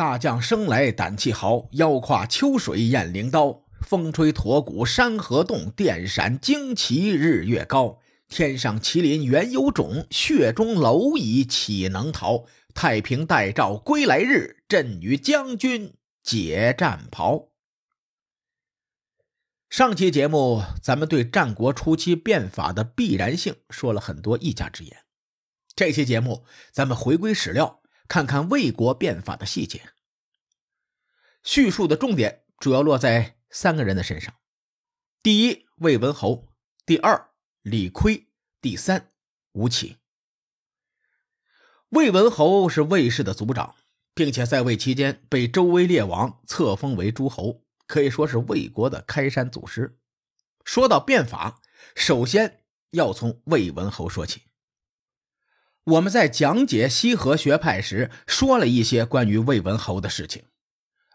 大将生来胆气豪，腰挎秋水雁翎刀。风吹驼骨山河动，电闪旌旗日月高。天上麒麟原有种，血中蝼蚁岂能逃？太平待诏归来日，朕与将军解战袍。上期节目，咱们对战国初期变法的必然性说了很多一家之言。这期节目，咱们回归史料，看看魏国变法的细节。叙述的重点主要落在。三个人的身上，第一魏文侯，第二李悝，第三吴起。魏文侯是魏氏的族长，并且在位期间被周威烈王册封为诸侯，可以说是魏国的开山祖师。说到变法，首先要从魏文侯说起。我们在讲解西河学派时，说了一些关于魏文侯的事情。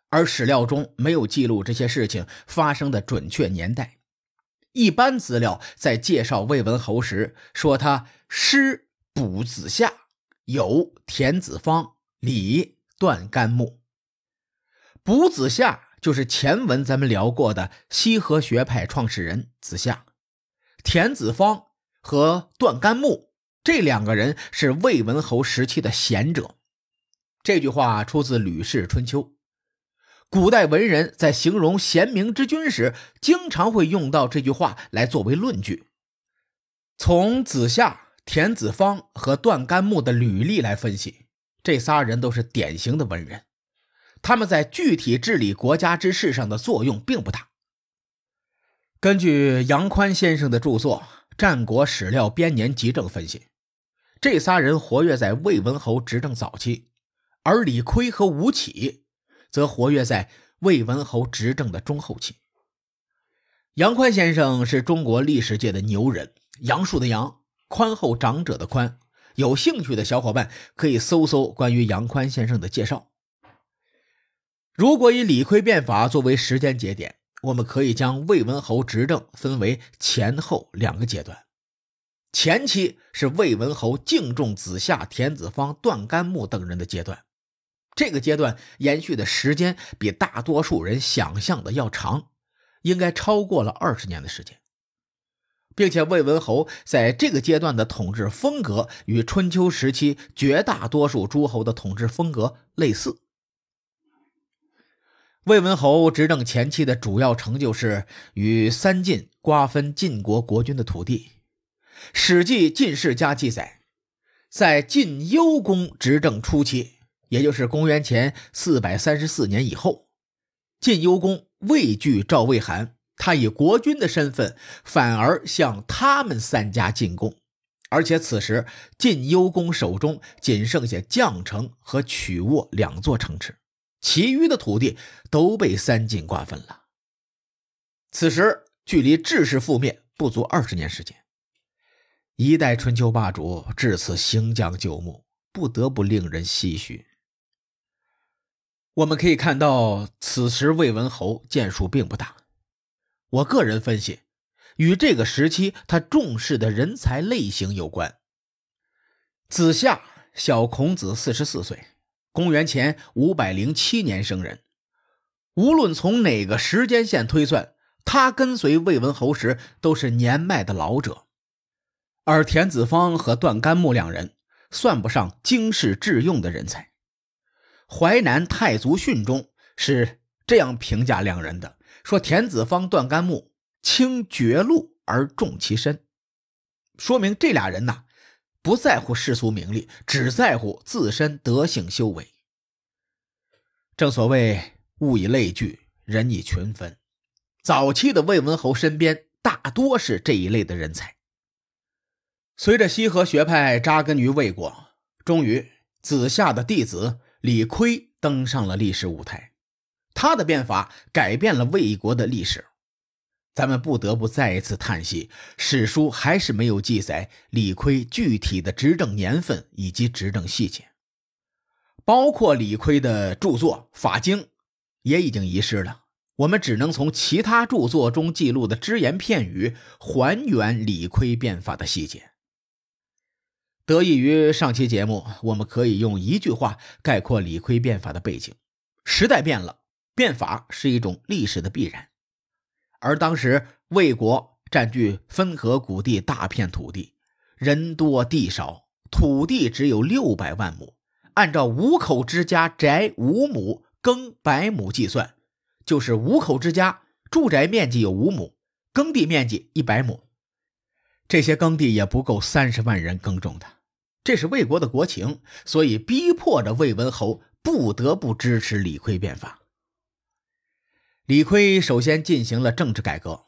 而史料中没有记录这些事情发生的准确年代。一般资料在介绍魏文侯时说他师卜子夏，有田子方，李段干木。卜子夏就是前文咱们聊过的西河学派创始人子夏，田子方和段干木这两个人是魏文侯时期的贤者。这句话出自《吕氏春秋》。古代文人在形容贤明之君时，经常会用到这句话来作为论据。从子夏、田子方和段干木的履历来分析，这仨人都是典型的文人，他们在具体治理国家之事上的作用并不大。根据杨宽先生的著作《战国史料编年集证》分析，这仨人活跃在魏文侯执政早期，而李悝和吴起。则活跃在魏文侯执政的中后期。杨宽先生是中国历史界的牛人，杨树的杨，宽厚长者的宽。有兴趣的小伙伴可以搜搜关于杨宽先生的介绍。如果以李悝变法作为时间节点，我们可以将魏文侯执政分为前后两个阶段。前期是魏文侯敬重子夏、田子方、段干木等人的阶段。这个阶段延续的时间比大多数人想象的要长，应该超过了二十年的时间，并且魏文侯在这个阶段的统治风格与春秋时期绝大多数诸侯的统治风格类似。魏文侯执政前期的主要成就是与三晋瓜分晋国国君的土地。《史记·晋世家》记载，在晋幽公执政初期。也就是公元前四百三十四年以后，晋幽公畏惧赵魏韩，他以国君的身份反而向他们三家进贡，而且此时晋幽公手中仅剩下绛城和曲沃两座城池，其余的土地都被三晋瓜分了。此时距离志士覆灭不足二十年时间，一代春秋霸主至此行将就木，不得不令人唏嘘。我们可以看到，此时魏文侯建树并不大。我个人分析，与这个时期他重视的人才类型有关。子夏，小孔子四十四岁，公元前五百零七年生人。无论从哪个时间线推算，他跟随魏文侯时都是年迈的老者。而田子方和段干木两人，算不上经世致用的人才。《淮南太祖训》中是这样评价两人的：说田子方、段干木轻绝路而重其身，说明这俩人呐不在乎世俗名利，只在乎自身德性修为。正所谓物以类聚，人以群分，早期的魏文侯身边大多是这一类的人才。随着西河学派扎根于魏国，终于子夏的弟子。李悝登上了历史舞台，他的变法改变了魏国的历史。咱们不得不再一次叹息，史书还是没有记载李悝具体的执政年份以及执政细节，包括李悝的著作《法经》也已经遗失了。我们只能从其他著作中记录的只言片语还原李悝变法的细节。得益于上期节目，我们可以用一句话概括李悝变法的背景，时代变了，变法是一种历史的必然。而当时魏国占据汾河谷地大片土地，人多地少，土地只有六百万亩。按照五口之家宅五亩，耕百亩计算，就是五口之家住宅面积有五亩，耕地面积一百亩。这些耕地也不够三十万人耕种的。这是魏国的国情，所以逼迫着魏文侯不得不支持李悝变法。李悝首先进行了政治改革，《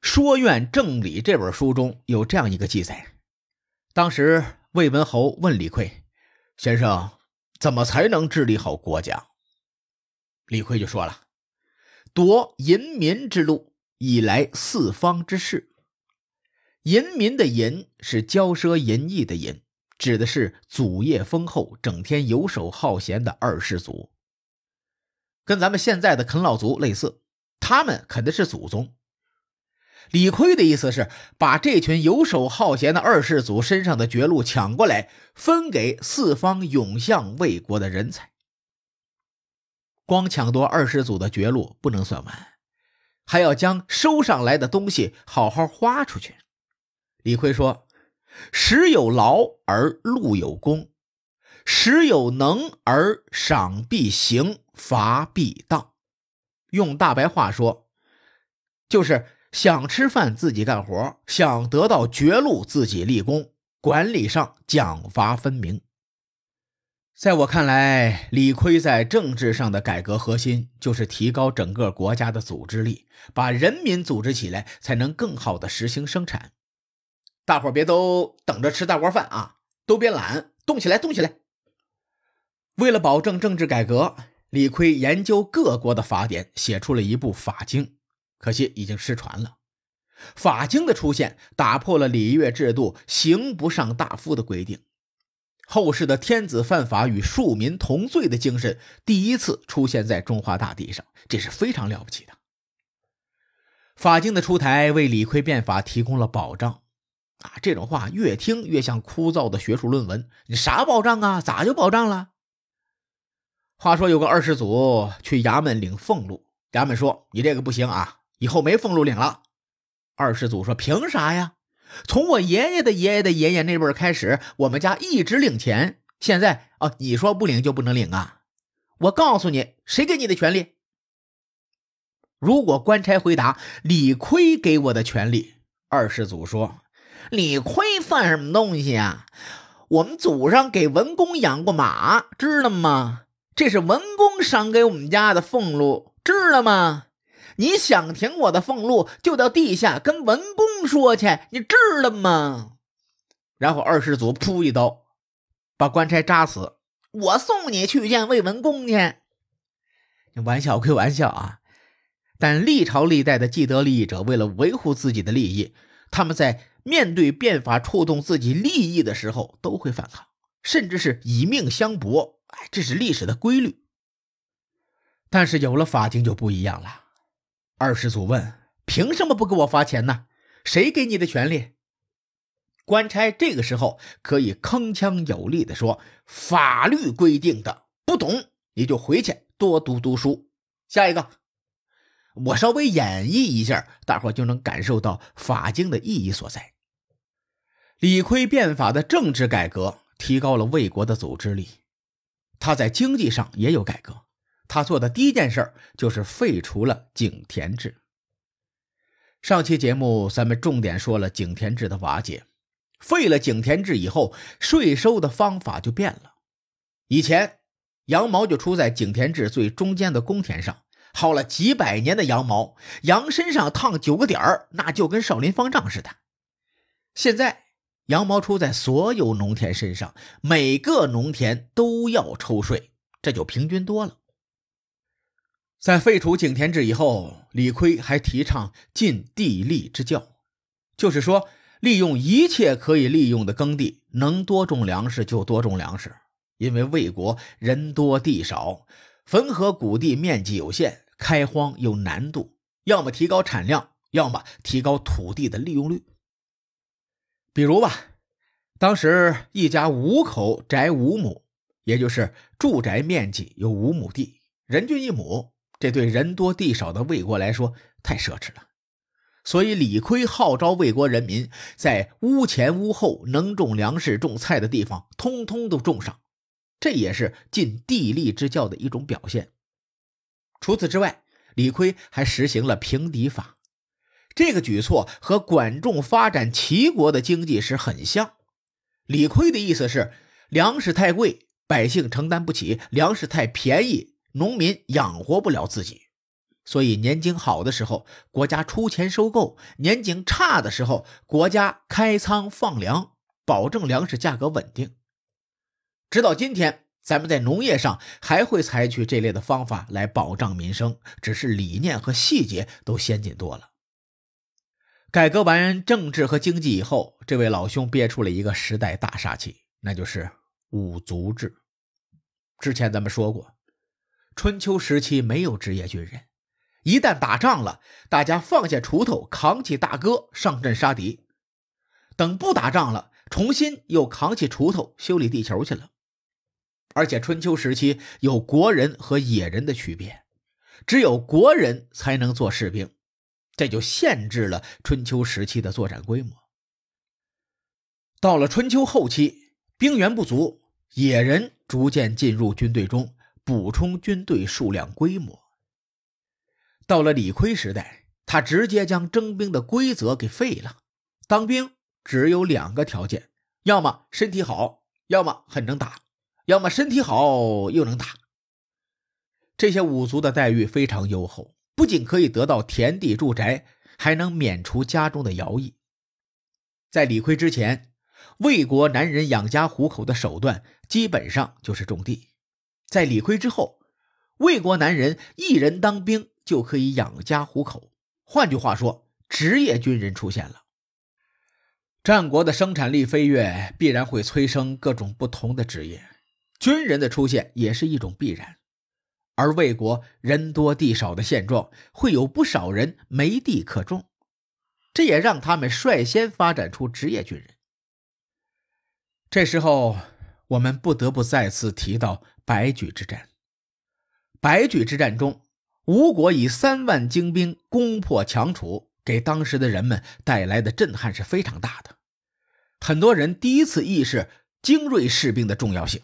说愿正理》这本书中有这样一个记载：当时魏文侯问李悝：“先生，怎么才能治理好国家？”李悝就说了：“夺淫民之路，以来四方之事。淫民的淫是骄奢淫逸的淫，指的是祖业丰厚、整天游手好闲的二世祖。”跟咱们现在的啃老族类似，他们啃的是祖宗。李悝的意思是把这群游手好闲的二世祖身上的绝路抢过来，分给四方涌向魏国的人才。光抢夺二世祖的绝路不能算完，还要将收上来的东西好好花出去。李悝说：“时有劳而禄有功。”时有能而赏必行，罚必当。用大白话说，就是想吃饭自己干活，想得到绝路自己立功。管理上奖罚分明。在我看来，李逵在政治上的改革核心就是提高整个国家的组织力，把人民组织起来，才能更好的实行生产。大伙别都等着吃大锅饭啊，都别懒，动起来，动起来！为了保证政治改革，李悝研究各国的法典，写出了一部法经。可惜已经失传了。法经的出现，打破了礼乐制度“刑不上大夫”的规定。后世的天子犯法与庶民同罪的精神，第一次出现在中华大地上，这是非常了不起的。法经的出台，为李悝变法提供了保障。啊，这种话越听越像枯燥的学术论文。你啥保障啊？咋就保障了？话说有个二世祖去衙门领俸禄，衙门说：“你这个不行啊，以后没俸禄领了。”二世祖说：“凭啥呀？从我爷爷的爷爷的爷爷那辈开始，我们家一直领钱。现在啊，你说不领就不能领啊？我告诉你，谁给你的权利？如果官差回答李悝给我的权利，二世祖说：“李逵算什么东西啊？我们祖上给文公养过马，知道吗？”这是文公赏给我们家的俸禄，知道吗？你想停我的俸禄，就到地下跟文公说去，你知道吗？然后二世祖噗一刀，把官差扎死。我送你去见魏文公去。你玩笑归玩笑啊，但历朝历代的既得利益者，为了维护自己的利益，他们在面对变法触动自己利益的时候，都会反抗，甚至是以命相搏。哎，这是历史的规律。但是有了法经就不一样了。二世祖问：“凭什么不给我发钱呢？谁给你的权利？”官差这个时候可以铿锵有力的说：“法律规定的，不懂你就回去多读读书。”下一个，我稍微演绎一下，大伙就能感受到法经的意义所在。李悝变法的政治改革，提高了魏国的组织力。他在经济上也有改革，他做的第一件事就是废除了井田制。上期节目咱们重点说了井田制的瓦解，废了井田制以后，税收的方法就变了。以前羊毛就出在井田制最中间的公田上，薅了几百年的羊毛，羊身上烫九个点儿，那就跟少林方丈似的。现在。羊毛出在所有农田身上，每个农田都要抽税，这就平均多了。在废除井田制以后，李悝还提倡尽地利之教，就是说，利用一切可以利用的耕地，能多种粮食就多种粮食。因为魏国人多地少，汾河谷地面积有限，开荒有难度，要么提高产量，要么提高土地的利用率。比如吧，当时一家五口宅五亩，也就是住宅面积有五亩地，人均一亩，这对人多地少的魏国来说太奢侈了。所以李悝号召魏国人民，在屋前屋后能种粮食、种菜的地方，通通都种上。这也是尽地利之教的一种表现。除此之外，李悝还实行了平敌法。这个举措和管仲发展齐国的经济是很像。李悝的意思是，粮食太贵，百姓承担不起；粮食太便宜，农民养活不了自己。所以年景好的时候，国家出钱收购；年景差的时候，国家开仓放粮，保证粮食价格稳定。直到今天，咱们在农业上还会采取这类的方法来保障民生，只是理念和细节都先进多了。改革完政治和经济以后，这位老兄憋出了一个时代大杀器，那就是五族制。之前咱们说过，春秋时期没有职业军人。一旦打仗了，大家放下锄头，扛起大哥上阵杀敌；等不打仗了，重新又扛起锄头修理地球去了。而且春秋时期有国人和野人的区别，只有国人才能做士兵，这就限制了春秋时期的作战规模。到了春秋后期，兵源不足，野人逐渐进入军队中，补充军队数量规模。到了李悝时代，他直接将征兵的规则给废了。当兵只有两个条件：要么身体好，要么很能打；要么身体好又能打。这些五族的待遇非常优厚，不仅可以得到田地、住宅，还能免除家中的徭役。在李悝之前，魏国男人养家糊口的手段基本上就是种地；在李悝之后，魏国男人一人当兵。就可以养家糊口。换句话说，职业军人出现了。战国的生产力飞跃必然会催生各种不同的职业，军人的出现也是一种必然。而魏国人多地少的现状，会有不少人没地可种，这也让他们率先发展出职业军人。这时候，我们不得不再次提到白举之战。白举之战中。吴国以三万精兵攻破强楚，给当时的人们带来的震撼是非常大的。很多人第一次意识精锐士兵的重要性。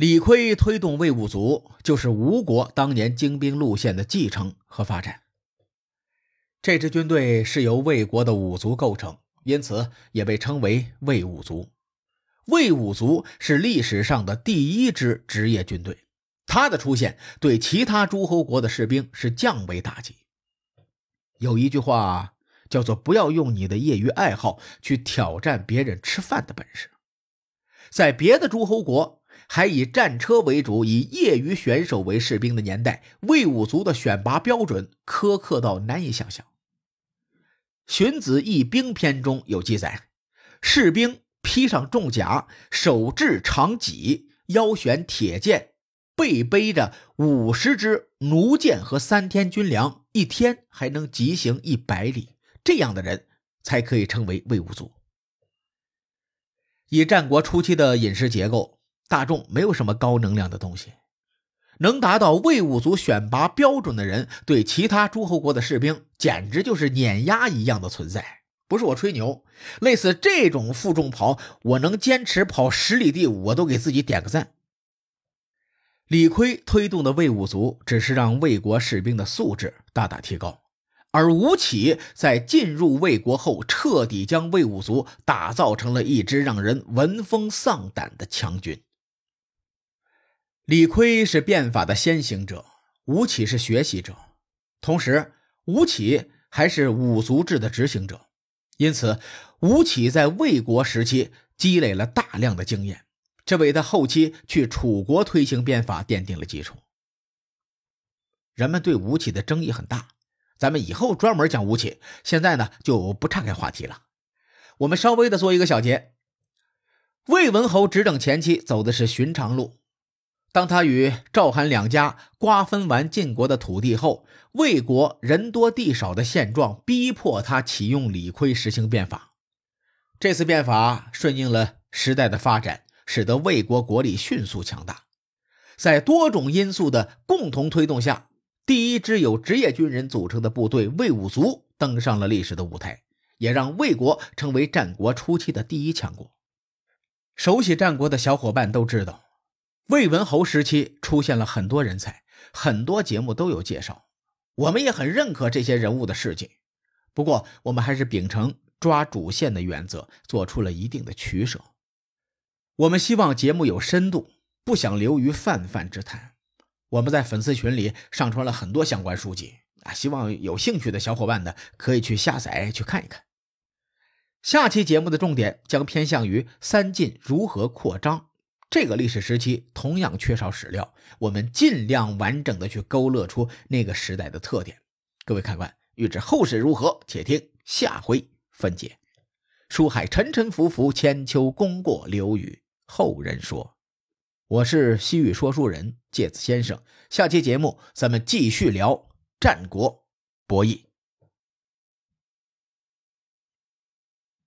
李悝推动魏武卒，就是吴国当年精兵路线的继承和发展。这支军队是由魏国的五族构成，因此也被称为魏武卒。魏武卒是历史上的第一支职业军队。他的出现对其他诸侯国的士兵是降维打击。有一句话叫做“不要用你的业余爱好去挑战别人吃饭的本事”。在别的诸侯国还以战车为主、以业余选手为士兵的年代，魏武卒的选拔标准苛刻到难以想象。《荀子·义兵篇》中有记载：士兵披上重甲，手执长戟，腰悬铁剑。背背着五十支弩箭和三天军粮，一天还能疾行一百里，这样的人才可以称为魏武卒。以战国初期的饮食结构，大众没有什么高能量的东西，能达到魏武卒选拔标准的人，对其他诸侯国的士兵简直就是碾压一样的存在。不是我吹牛，类似这种负重跑，我能坚持跑十里地，我都给自己点个赞。李悝推动的魏武卒，只是让魏国士兵的素质大大提高，而吴起在进入魏国后，彻底将魏武卒打造成了一支让人闻风丧胆的强军。李悝是变法的先行者，吴起是学习者，同时吴起还是五族制的执行者，因此吴起在魏国时期积累了大量的经验。这为他后期去楚国推行变法奠定了基础。人们对吴起的争议很大，咱们以后专门讲吴起。现在呢，就不岔开话题了。我们稍微的做一个小结：魏文侯执政前期走的是寻常路，当他与赵、韩两家瓜分完晋国的土地后，魏国人多地少的现状逼迫他启用李悝实行变法。这次变法顺应了时代的发展。使得魏国国力迅速强大，在多种因素的共同推动下，第一支由职业军人组成的部队魏武卒登上了历史的舞台，也让魏国成为战国初期的第一强国。熟悉战国的小伙伴都知道，魏文侯时期出现了很多人才，很多节目都有介绍，我们也很认可这些人物的事迹。不过，我们还是秉承抓主线的原则，做出了一定的取舍。我们希望节目有深度，不想流于泛泛之谈。我们在粉丝群里上传了很多相关书籍啊，希望有兴趣的小伙伴呢可以去下载去看一看。下期节目的重点将偏向于三晋如何扩张这个历史时期，同样缺少史料，我们尽量完整的去勾勒出那个时代的特点。各位看官，欲知后事如何，且听下回分解。书海沉沉浮浮，千秋功过留与后人说。我是西域说书人介子先生，下期节目咱们继续聊战国博弈。